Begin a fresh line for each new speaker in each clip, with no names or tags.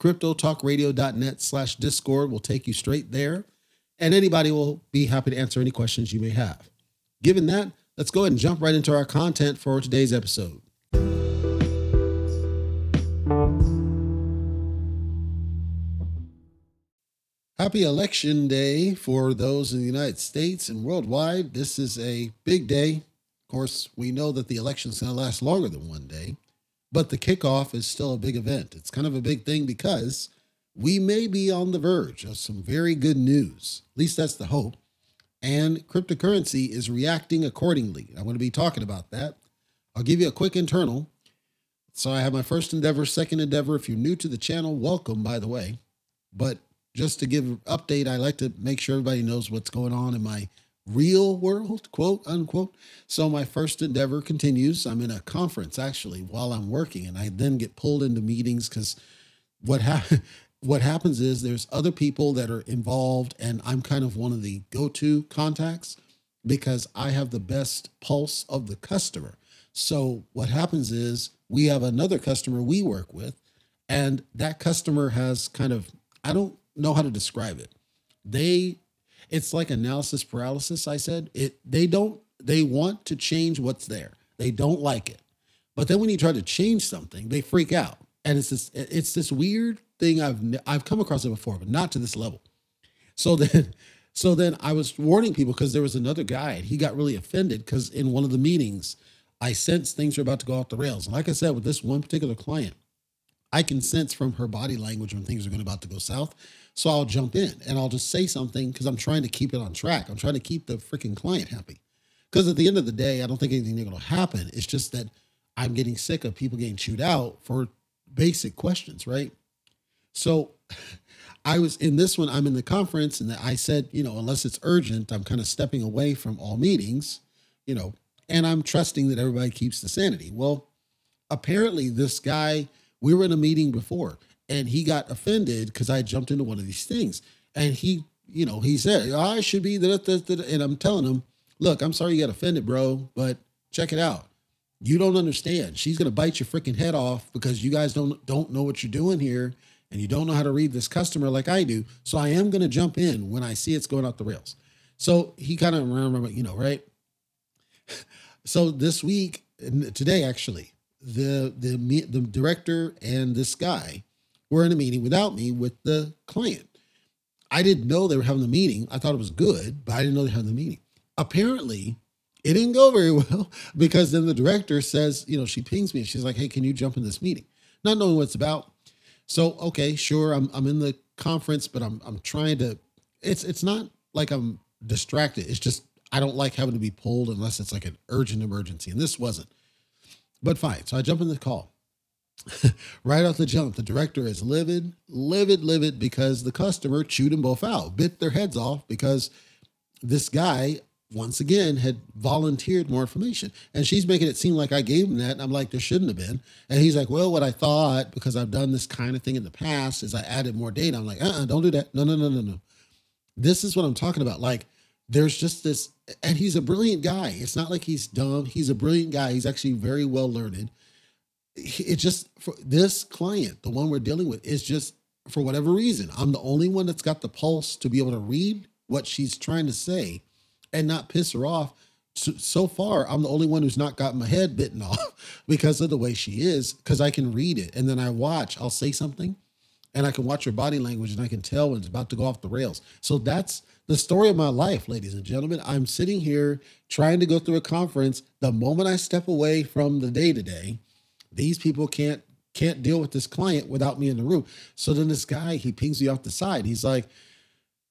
CryptoTalkRadio.net slash Discord will take you straight there. And anybody will be happy to answer any questions you may have. Given that, let's go ahead and jump right into our content for today's episode. Happy Election Day for those in the United States and worldwide. This is a big day. Of course, we know that the election is going to last longer than one day, but the kickoff is still a big event. It's kind of a big thing because we may be on the verge of some very good news. At least that's the hope. And cryptocurrency is reacting accordingly. I'm going to be talking about that. I'll give you a quick internal. So I have my first endeavor, second endeavor. If you're new to the channel, welcome, by the way. But just to give update, I like to make sure everybody knows what's going on in my real world, quote unquote. So my first endeavor continues. I'm in a conference actually while I'm working, and I then get pulled into meetings because what ha- what happens is there's other people that are involved, and I'm kind of one of the go-to contacts because I have the best pulse of the customer. So what happens is we have another customer we work with, and that customer has kind of I don't know how to describe it. They it's like analysis paralysis, I said. It they don't they want to change what's there. They don't like it. But then when you try to change something, they freak out. And it's this it's this weird thing I've I've come across it before, but not to this level. So then so then I was warning people because there was another guy and he got really offended because in one of the meetings I sensed things were about to go off the rails. And like I said, with this one particular client, I can sense from her body language when things are going about to go south. So I'll jump in and I'll just say something because I'm trying to keep it on track. I'm trying to keep the freaking client happy. Because at the end of the day, I don't think anything is going to happen. It's just that I'm getting sick of people getting chewed out for basic questions, right? So I was in this one, I'm in the conference, and I said, you know, unless it's urgent, I'm kind of stepping away from all meetings, you know, and I'm trusting that everybody keeps the sanity. Well, apparently, this guy, we were in a meeting before, and he got offended because I jumped into one of these things. And he, you know, he said, oh, I should be, and I'm telling him, look, I'm sorry you got offended, bro, but check it out. You don't understand. She's gonna bite your freaking head off because you guys don't don't know what you're doing here and you don't know how to read this customer like I do. So I am gonna jump in when I see it's going off the rails. So he kind of remember, you know, right? So this week, today actually, the the the director and this guy were in a meeting without me with the client. I didn't know they were having the meeting. I thought it was good, but I didn't know they having the meeting. Apparently, it didn't go very well because then the director says, you know, she pings me and she's like, hey, can you jump in this meeting? Not knowing what it's about. So, okay, sure, I'm I'm in the conference, but I'm I'm trying to it's it's not like I'm distracted. It's just I don't like having to be pulled unless it's like an urgent emergency. And this wasn't. But fine. So I jump in the call. right off the jump, the director is livid, livid, livid because the customer chewed them both out, bit their heads off because this guy, once again, had volunteered more information. And she's making it seem like I gave him that. And I'm like, there shouldn't have been. And he's like, well, what I thought, because I've done this kind of thing in the past, is I added more data. I'm like, uh uh-uh, don't do that. No, no, no, no, no. This is what I'm talking about. Like, there's just this, and he's a brilliant guy. It's not like he's dumb. He's a brilliant guy. He's actually very well learned. It just for this client, the one we're dealing with, is just for whatever reason, I'm the only one that's got the pulse to be able to read what she's trying to say and not piss her off. So, so far, I'm the only one who's not got my head bitten off because of the way she is, because I can read it. And then I watch, I'll say something and I can watch her body language and I can tell when it's about to go off the rails. So that's the story of my life, ladies and gentlemen. I'm sitting here trying to go through a conference. The moment I step away from the day to day, these people can't can't deal with this client without me in the room. So then this guy, he pings me off the side. He's like,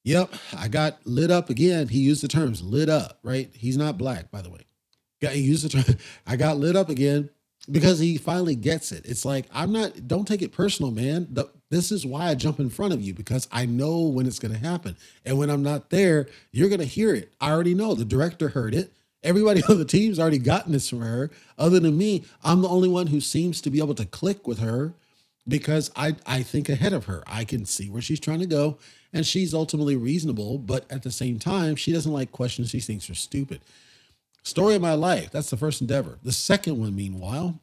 Yep, I got lit up again. He used the terms lit up, right? He's not black, by the way. He used the term, I got lit up again because he finally gets it. It's like, I'm not, don't take it personal, man. The, this is why I jump in front of you because I know when it's going to happen. And when I'm not there, you're going to hear it. I already know. The director heard it. Everybody on the team's already gotten this from her. Other than me, I'm the only one who seems to be able to click with her because I, I think ahead of her. I can see where she's trying to go and she's ultimately reasonable, but at the same time, she doesn't like questions she thinks are stupid. Story of my life. That's the first endeavor. The second one, meanwhile,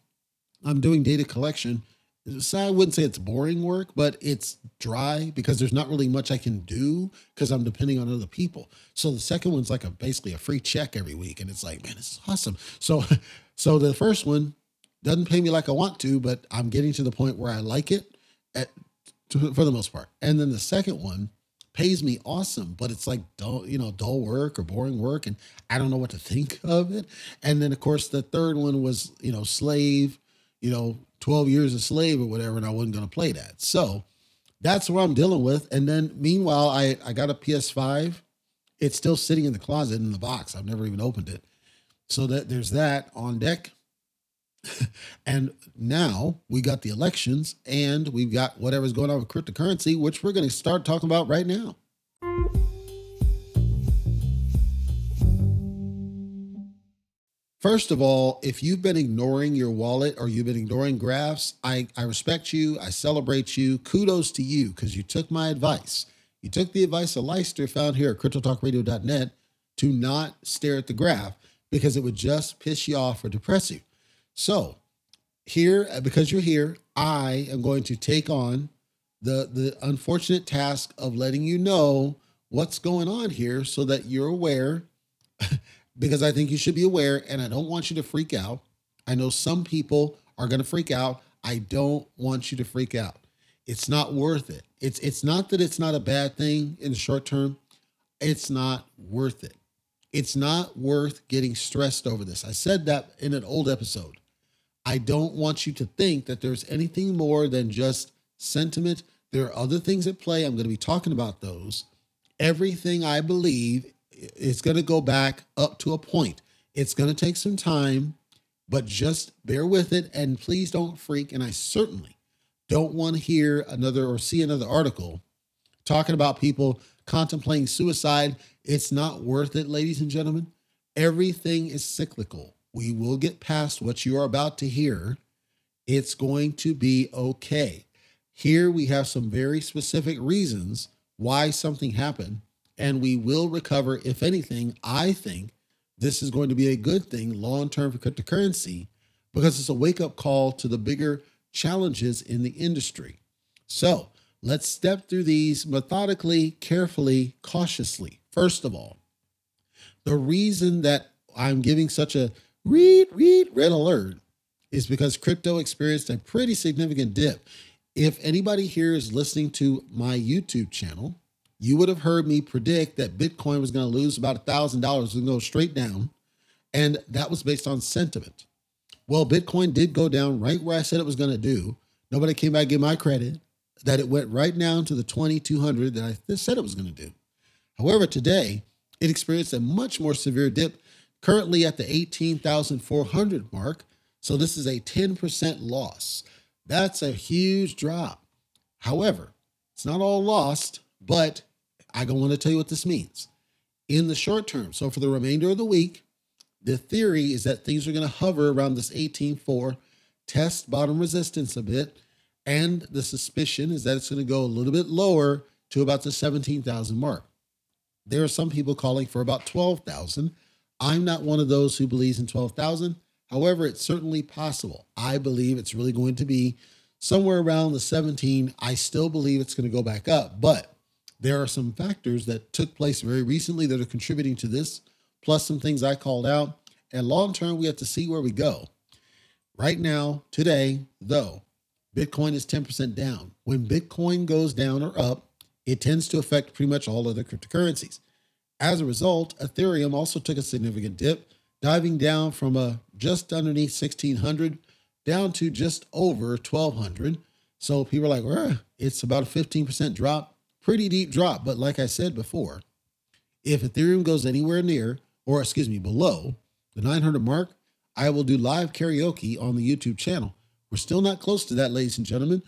I'm doing data collection. So I wouldn't say it's boring work, but it's dry because there's not really much I can do because I'm depending on other people. So the second one's like a basically a free check every week, and it's like, man, this is awesome. So, so the first one doesn't pay me like I want to, but I'm getting to the point where I like it at, to, for the most part. And then the second one pays me awesome, but it's like dull, you know, dull work or boring work, and I don't know what to think of it. And then of course the third one was, you know, slave, you know, 12 years a slave or whatever, and I wasn't gonna play that. So that's what I'm dealing with. And then meanwhile, I I got a PS5. It's still sitting in the closet in the box. I've never even opened it. So that there's that on deck. and now we got the elections and we've got whatever's going on with cryptocurrency, which we're going to start talking about right now. First of all, if you've been ignoring your wallet or you've been ignoring graphs, I, I respect you. I celebrate you. Kudos to you because you took my advice. You took the advice of Leister found here at cryptotalkradio.net to not stare at the graph because it would just piss you off or depress you. So here, uh, because you're here, I am going to take on the the unfortunate task of letting you know what's going on here so that you're aware because I think you should be aware and I don't want you to freak out. I know some people are going to freak out. I don't want you to freak out. It's not worth it. It's it's not that it's not a bad thing in the short term. It's not worth it. It's not worth getting stressed over this. I said that in an old episode. I don't want you to think that there's anything more than just sentiment. There are other things at play. I'm going to be talking about those. Everything I believe is going to go back up to a point. It's going to take some time, but just bear with it and please don't freak. And I certainly don't want to hear another or see another article talking about people contemplating suicide. It's not worth it, ladies and gentlemen. Everything is cyclical. We will get past what you are about to hear. It's going to be okay. Here we have some very specific reasons why something happened, and we will recover. If anything, I think this is going to be a good thing long term for cryptocurrency because it's a wake up call to the bigger challenges in the industry. So let's step through these methodically, carefully, cautiously. First of all, the reason that I'm giving such a read, read, red alert is because crypto experienced a pretty significant dip. If anybody here is listening to my YouTube channel, you would have heard me predict that Bitcoin was going to lose about a thousand dollars and go straight down. And that was based on sentiment. Well, Bitcoin did go down right where I said it was going to do. Nobody came back and gave my credit that it went right down to the 2200 that I said it was going to do. However, today it experienced a much more severe dip currently at the 18,400 mark. So this is a 10% loss. That's a huge drop. However, it's not all lost, but I don't want to tell you what this means. In the short term, so for the remainder of the week, the theory is that things are going to hover around this 18.4, test bottom resistance a bit, and the suspicion is that it's going to go a little bit lower to about the 17,000 mark. There are some people calling for about 12,000. I'm not one of those who believes in 12,000. However, it's certainly possible. I believe it's really going to be somewhere around the 17. I still believe it's going to go back up, but there are some factors that took place very recently that are contributing to this, plus some things I called out. And long term, we have to see where we go. Right now, today, though, Bitcoin is 10% down. When Bitcoin goes down or up, it tends to affect pretty much all other cryptocurrencies. As a result, Ethereum also took a significant dip, diving down from a just underneath 1600 down to just over 1200. So people are like, it's about a 15% drop, pretty deep drop. But like I said before, if Ethereum goes anywhere near, or excuse me, below the 900 mark, I will do live karaoke on the YouTube channel. We're still not close to that, ladies and gentlemen.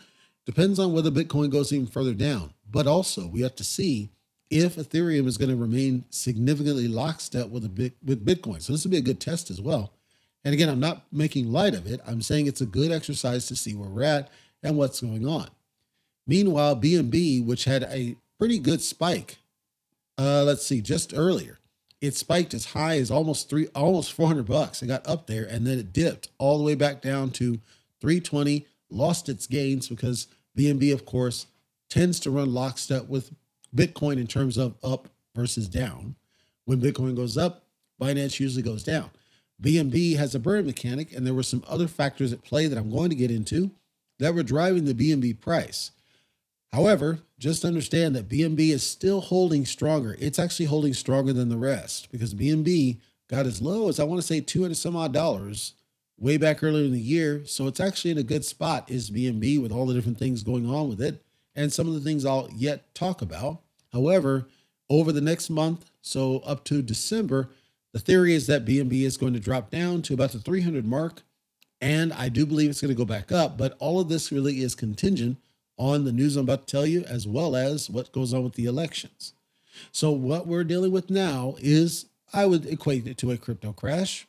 Depends on whether Bitcoin goes even further down. But also, we have to see if Ethereum is going to remain significantly lockstep with a bit with Bitcoin. So this will be a good test as well. And again, I'm not making light of it. I'm saying it's a good exercise to see where we're at and what's going on. Meanwhile, BNB, which had a pretty good spike, uh, let's see, just earlier, it spiked as high as almost three, almost 400 bucks. It got up there and then it dipped all the way back down to 320, lost its gains because BNB, of course, tends to run lockstep with Bitcoin in terms of up versus down. When Bitcoin goes up, Binance usually goes down. BNB has a burn mechanic, and there were some other factors at play that I'm going to get into that were driving the BNB price. However, just understand that BNB is still holding stronger. It's actually holding stronger than the rest because BNB got as low as I want to say 200 some odd dollars way back earlier in the year. So it's actually in a good spot is BNB with all the different things going on with it and some of the things I'll yet talk about. However, over the next month, so up to December, the theory is that BNB is going to drop down to about the 300 mark. And I do believe it's going to go back up. But all of this really is contingent on the news I'm about to tell you, as well as what goes on with the elections. So, what we're dealing with now is, I would equate it to a crypto crash,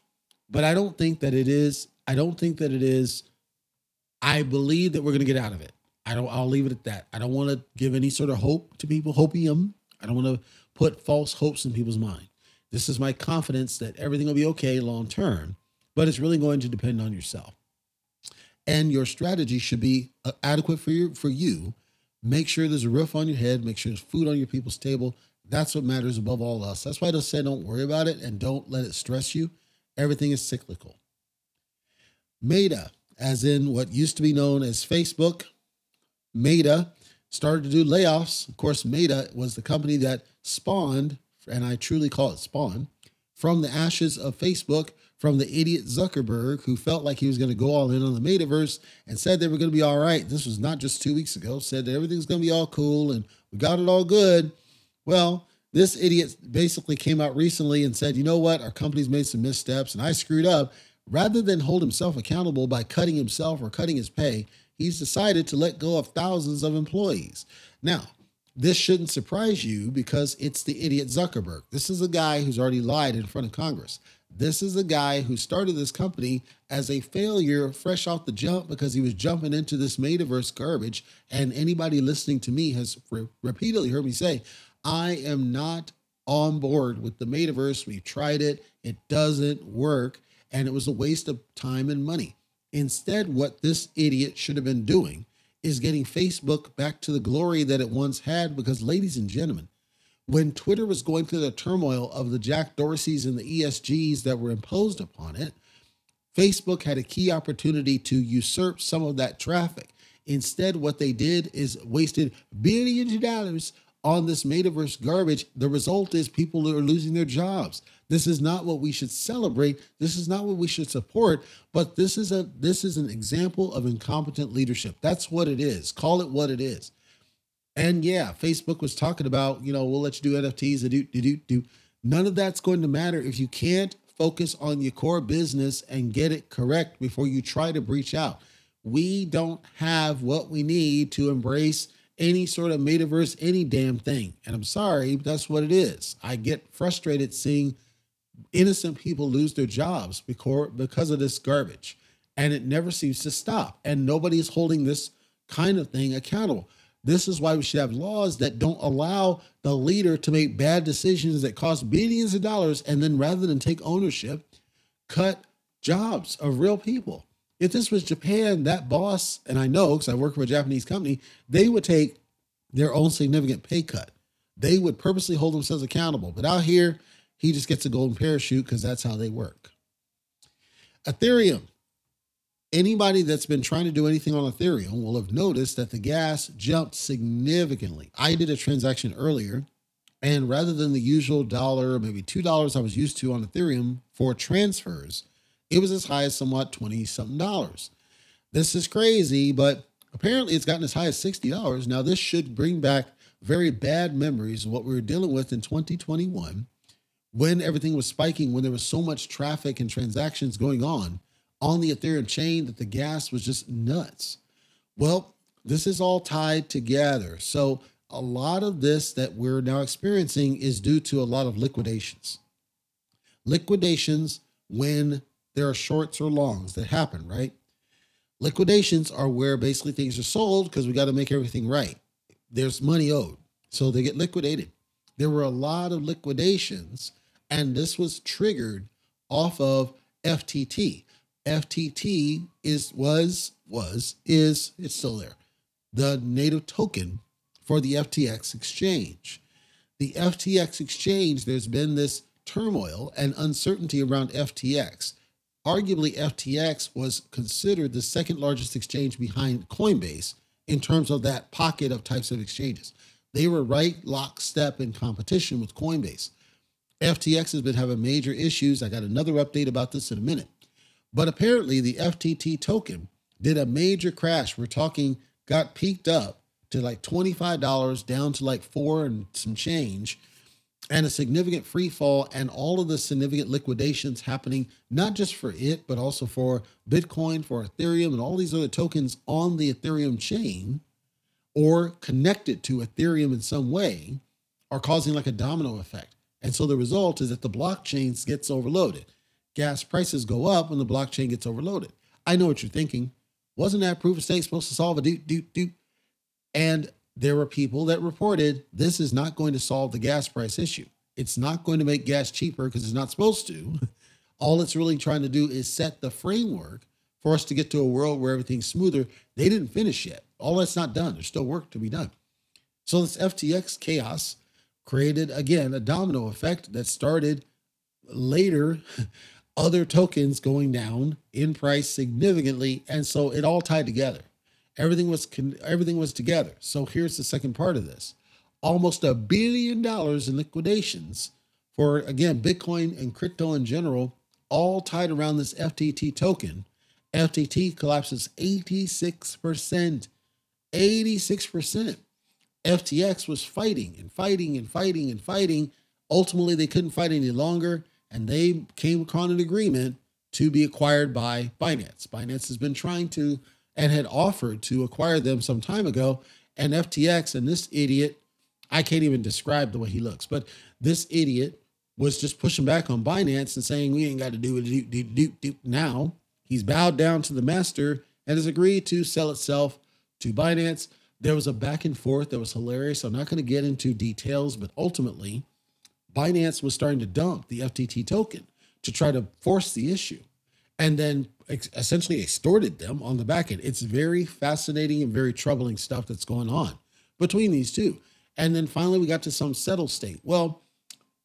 but I don't think that it is. I don't think that it is. I believe that we're going to get out of it. I don't. I'll leave it at that. I don't want to give any sort of hope to people. Hopium. I don't want to put false hopes in people's mind. This is my confidence that everything will be okay long term, but it's really going to depend on yourself. And your strategy should be uh, adequate for you. For you, make sure there's a roof on your head. Make sure there's food on your people's table. That's what matters above all else. That's why I say don't worry about it and don't let it stress you. Everything is cyclical. Meta, as in what used to be known as Facebook, Meta started to do layoffs. Of course, Meta was the company that spawned and I truly call it spawn, from the ashes of Facebook, from the idiot Zuckerberg who felt like he was going to go all in on the metaverse and said they were going to be all right. This was not just two weeks ago, said that everything's going to be all cool and we got it all good. Well, this idiot basically came out recently and said, you know what, our company's made some missteps and I screwed up. Rather than hold himself accountable by cutting himself or cutting his pay, he's decided to let go of thousands of employees. Now, this shouldn't surprise you because it's the idiot Zuckerberg. This is a guy who's already lied in front of Congress. This is a guy who started this company as a failure fresh off the jump because he was jumping into this metaverse garbage. And anybody listening to me has re- repeatedly heard me say, I am not on board with the metaverse. We tried it, it doesn't work. And it was a waste of time and money. Instead, what this idiot should have been doing is getting Facebook back to the glory that it once had. Because, ladies and gentlemen, when Twitter was going through the turmoil of the Jack Dorseys and the ESGs that were imposed upon it, Facebook had a key opportunity to usurp some of that traffic. Instead, what they did is wasted billions of dollars on this metaverse garbage. The result is people are losing their jobs. This is not what we should celebrate. This is not what we should support, but this is a this is an example of incompetent leadership. That's what it is. Call it what it is. And yeah, Facebook was talking about, you know, we'll let you do NFTs, do do do do. None of that's going to matter if you can't focus on your core business and get it correct before you try to breach out. We don't have what we need to embrace any sort of metaverse, any damn thing. And I'm sorry, that's what it is. I get frustrated seeing innocent people lose their jobs because because of this garbage and it never seems to stop and nobody's holding this kind of thing accountable This is why we should have laws that don't allow the leader to make bad decisions that cost billions of dollars and then rather than take ownership, cut jobs of real people. If this was Japan, that boss, and I know because I work for a Japanese company, they would take their own significant pay cut. They would purposely hold themselves accountable. But out here, he just gets a golden parachute because that's how they work. Ethereum. Anybody that's been trying to do anything on Ethereum will have noticed that the gas jumped significantly. I did a transaction earlier, and rather than the usual dollar, maybe $2 I was used to on Ethereum for transfers, it was as high as somewhat 20 something dollars. This is crazy, but apparently it's gotten as high as $60. Now, this should bring back very bad memories of what we were dealing with in 2021 when everything was spiking, when there was so much traffic and transactions going on on the Ethereum chain that the gas was just nuts. Well, this is all tied together. So, a lot of this that we're now experiencing is due to a lot of liquidations. Liquidations when there are shorts or longs that happen, right? Liquidations are where basically things are sold because we got to make everything right. There's money owed. So they get liquidated. There were a lot of liquidations, and this was triggered off of FTT. FTT is was was is it's still there. The native token for the FTX exchange. The FTX exchange, there's been this turmoil and uncertainty around FTX. Arguably, FTX was considered the second largest exchange behind Coinbase in terms of that pocket of types of exchanges. They were right lockstep in competition with Coinbase. FTX has been having major issues. I got another update about this in a minute. But apparently, the FTT token did a major crash. We're talking got peaked up to like $25 down to like four and some change and a significant free fall and all of the significant liquidations happening not just for it but also for bitcoin for ethereum and all these other tokens on the ethereum chain or connected to ethereum in some way are causing like a domino effect and so the result is that the blockchain gets overloaded gas prices go up when the blockchain gets overloaded i know what you're thinking wasn't that proof of stake supposed to solve a doot doot doot and there were people that reported this is not going to solve the gas price issue. It's not going to make gas cheaper because it's not supposed to. All it's really trying to do is set the framework for us to get to a world where everything's smoother. They didn't finish yet. All that's not done. There's still work to be done. So this FTX chaos created again a domino effect that started later other tokens going down in price significantly and so it all tied together Everything was everything was together. So here's the second part of this. Almost a billion dollars in liquidations for again Bitcoin and crypto in general, all tied around this FTT token. FTT collapses 86%. 86%. FTX was fighting and fighting and fighting and fighting. Ultimately, they couldn't fight any longer and they came upon an agreement to be acquired by Binance. Binance has been trying to and had offered to acquire them some time ago. And FTX and this idiot, I can't even describe the way he looks, but this idiot was just pushing back on Binance and saying, we ain't got to do it now. He's bowed down to the master and has agreed to sell itself to Binance. There was a back and forth that was hilarious. I'm not going to get into details, but ultimately, Binance was starting to dump the FTT token to try to force the issue and then essentially extorted them on the back end. It's very fascinating and very troubling stuff that's going on between these two. And then finally, we got to some settled state. Well,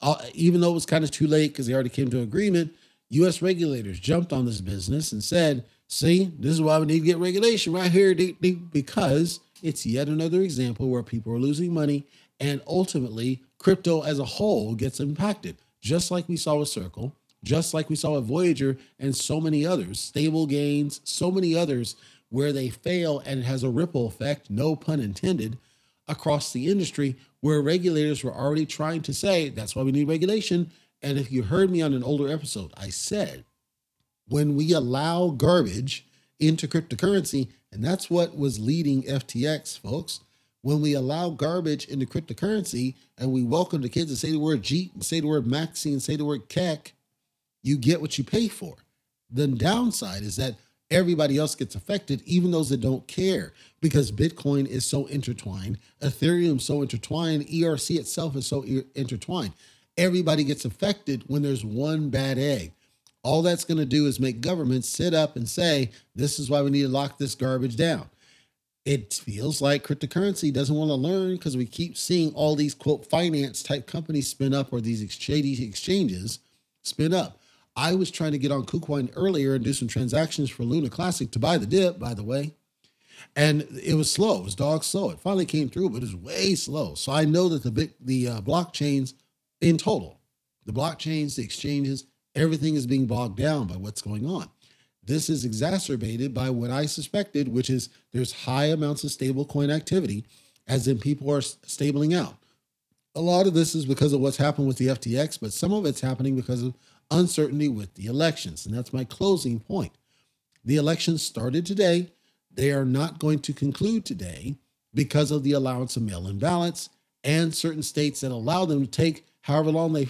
uh, even though it was kind of too late because they already came to an agreement, U.S. regulators jumped on this business and said, see, this is why we need to get regulation right here because it's yet another example where people are losing money and ultimately crypto as a whole gets impacted, just like we saw with Circle just like we saw with Voyager and so many others, stable gains, so many others where they fail and it has a ripple effect, no pun intended, across the industry where regulators were already trying to say that's why we need regulation. And if you heard me on an older episode, I said when we allow garbage into cryptocurrency, and that's what was leading FTX, folks. When we allow garbage into cryptocurrency and we welcome the kids to say the word and say the word Maxi and say the word Kek, you get what you pay for. The downside is that everybody else gets affected, even those that don't care, because Bitcoin is so intertwined, Ethereum so intertwined, ERC itself is so intertwined. Everybody gets affected when there's one bad egg. All that's going to do is make governments sit up and say, this is why we need to lock this garbage down. It feels like cryptocurrency doesn't want to learn because we keep seeing all these quote finance type companies spin up or these exchanges spin up. I was trying to get on KuCoin earlier and do some transactions for Luna Classic to buy the dip, by the way. And it was slow. It was dog slow. It finally came through, but it was way slow. So I know that the big, the uh, blockchains in total, the blockchains, the exchanges, everything is being bogged down by what's going on. This is exacerbated by what I suspected, which is there's high amounts of stablecoin activity, as in people are stabling out. A lot of this is because of what's happened with the FTX, but some of it's happening because of uncertainty with the elections. And that's my closing point. The elections started today. They are not going to conclude today because of the allowance of mail in ballots and certain states that allow them to take however long they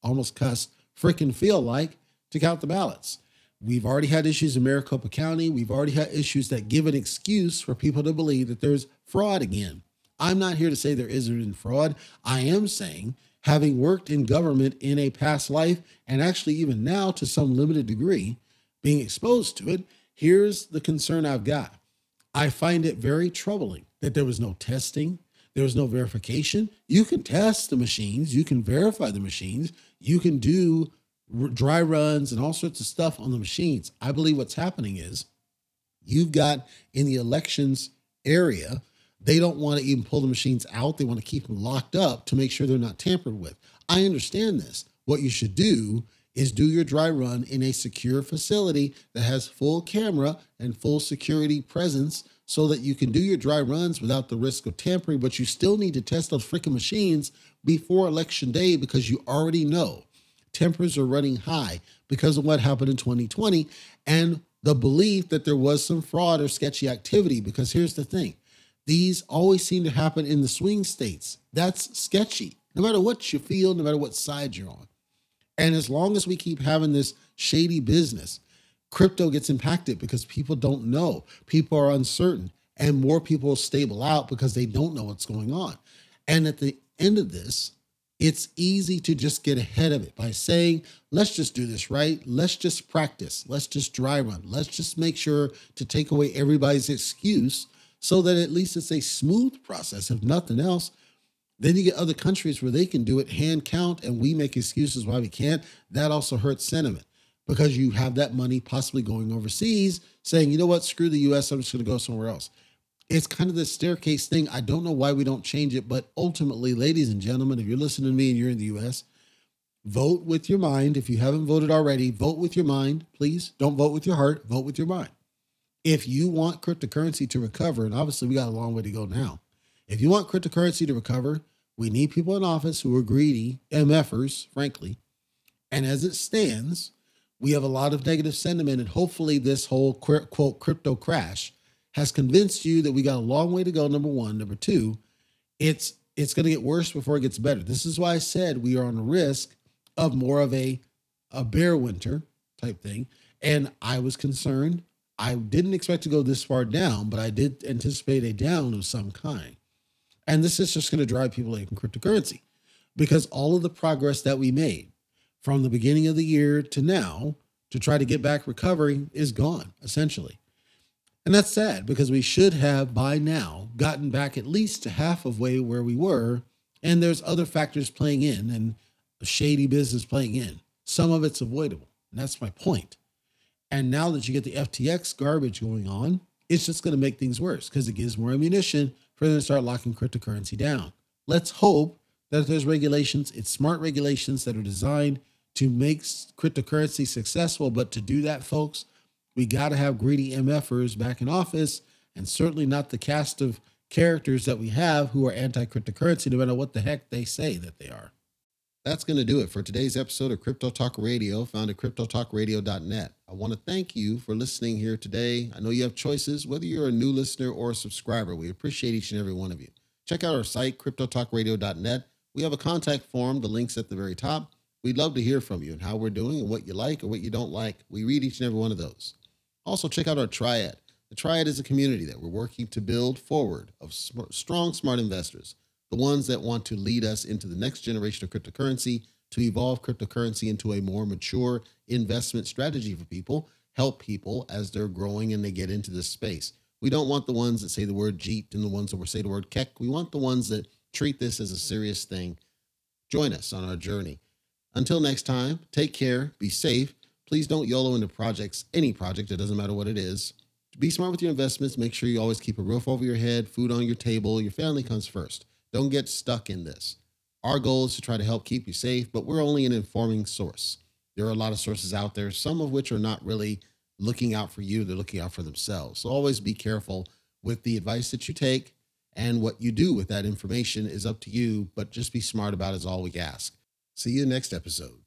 almost cuss freaking feel like to count the ballots. We've already had issues in Maricopa County. We've already had issues that give an excuse for people to believe that there's fraud again. I'm not here to say there isn't fraud. I am saying, having worked in government in a past life, and actually even now to some limited degree, being exposed to it, here's the concern I've got. I find it very troubling that there was no testing, there was no verification. You can test the machines, you can verify the machines, you can do dry runs and all sorts of stuff on the machines. I believe what's happening is you've got in the elections area they don't want to even pull the machines out. They want to keep them locked up to make sure they're not tampered with. I understand this. What you should do is do your dry run in a secure facility that has full camera and full security presence so that you can do your dry runs without the risk of tampering, but you still need to test those freaking machines before election day because you already know tempers are running high because of what happened in 2020 and the belief that there was some fraud or sketchy activity. Because here's the thing these always seem to happen in the swing states. That's sketchy, no matter what you feel, no matter what side you're on. And as long as we keep having this shady business, crypto gets impacted because people don't know, people are uncertain, and more people stable out because they don't know what's going on. And at the end of this, it's easy to just get ahead of it by saying, let's just do this right. Let's just practice. Let's just dry run. Let's just make sure to take away everybody's excuse so that at least it's a smooth process, if nothing else. Then you get other countries where they can do it hand count and we make excuses why we can't. That also hurts sentiment because you have that money possibly going overseas saying, you know what, screw the US, I'm just going to go somewhere else. It's kind of the staircase thing. I don't know why we don't change it, but ultimately, ladies and gentlemen, if you're listening to me and you're in the US, vote with your mind. If you haven't voted already, vote with your mind, please. Don't vote with your heart, vote with your mind if you want cryptocurrency to recover, and obviously we got a long way to go now. If you want cryptocurrency to recover, we need people in office who are greedy, MFers, frankly. And as it stands, we have a lot of negative sentiment, and hopefully, this whole quote crypto crash has convinced you that we got a long way to go. Number one, number two, it's it's going to get worse before it gets better. This is why I said we are on the risk of more of a a bear winter type thing, and I was concerned I didn't expect to go this far down, but I did anticipate a down of some kind. And this is just going to drive people away from cryptocurrency because all of the progress that we made from the beginning of the year to now to try to get back recovery is gone, essentially. And that's sad because we should have by now gotten back at least to half of way where we were. And there's other factors playing in and shady business playing in. Some of it's avoidable. And that's my point. And now that you get the FTX garbage going on, it's just going to make things worse because it gives more ammunition for them to start locking cryptocurrency down. Let's hope that there's regulations, it's smart regulations that are designed to make cryptocurrency successful. But to do that, folks, we got to have greedy MFers back in office and certainly not the cast of characters that we have who are anti cryptocurrency, no matter what the heck they say that they are. That's going to do it for today's episode of Crypto Talk Radio, found at cryptotalkradio.net. I want to thank you for listening here today. I know you have choices, whether you're a new listener or a subscriber. We appreciate each and every one of you. Check out our site, cryptotalkradio.net. We have a contact form, the link's at the very top. We'd love to hear from you and how we're doing and what you like or what you don't like. We read each and every one of those. Also, check out our Triad. The Triad is a community that we're working to build forward of sm- strong, smart investors, the ones that want to lead us into the next generation of cryptocurrency, to evolve cryptocurrency into a more mature investment strategy for people, help people as they're growing and they get into this space. We don't want the ones that say the word JEET and the ones that say the word KEK. We want the ones that treat this as a serious thing. Join us on our journey. Until next time, take care, be safe. Please don't YOLO into projects, any project, it doesn't matter what it is. Be smart with your investments. Make sure you always keep a roof over your head, food on your table. Your family comes first. Don't get stuck in this. Our goal is to try to help keep you safe, but we're only an informing source. There are a lot of sources out there, some of which are not really looking out for you, they're looking out for themselves. So always be careful with the advice that you take and what you do with that information is up to you, but just be smart about it is all we ask. See you next episode.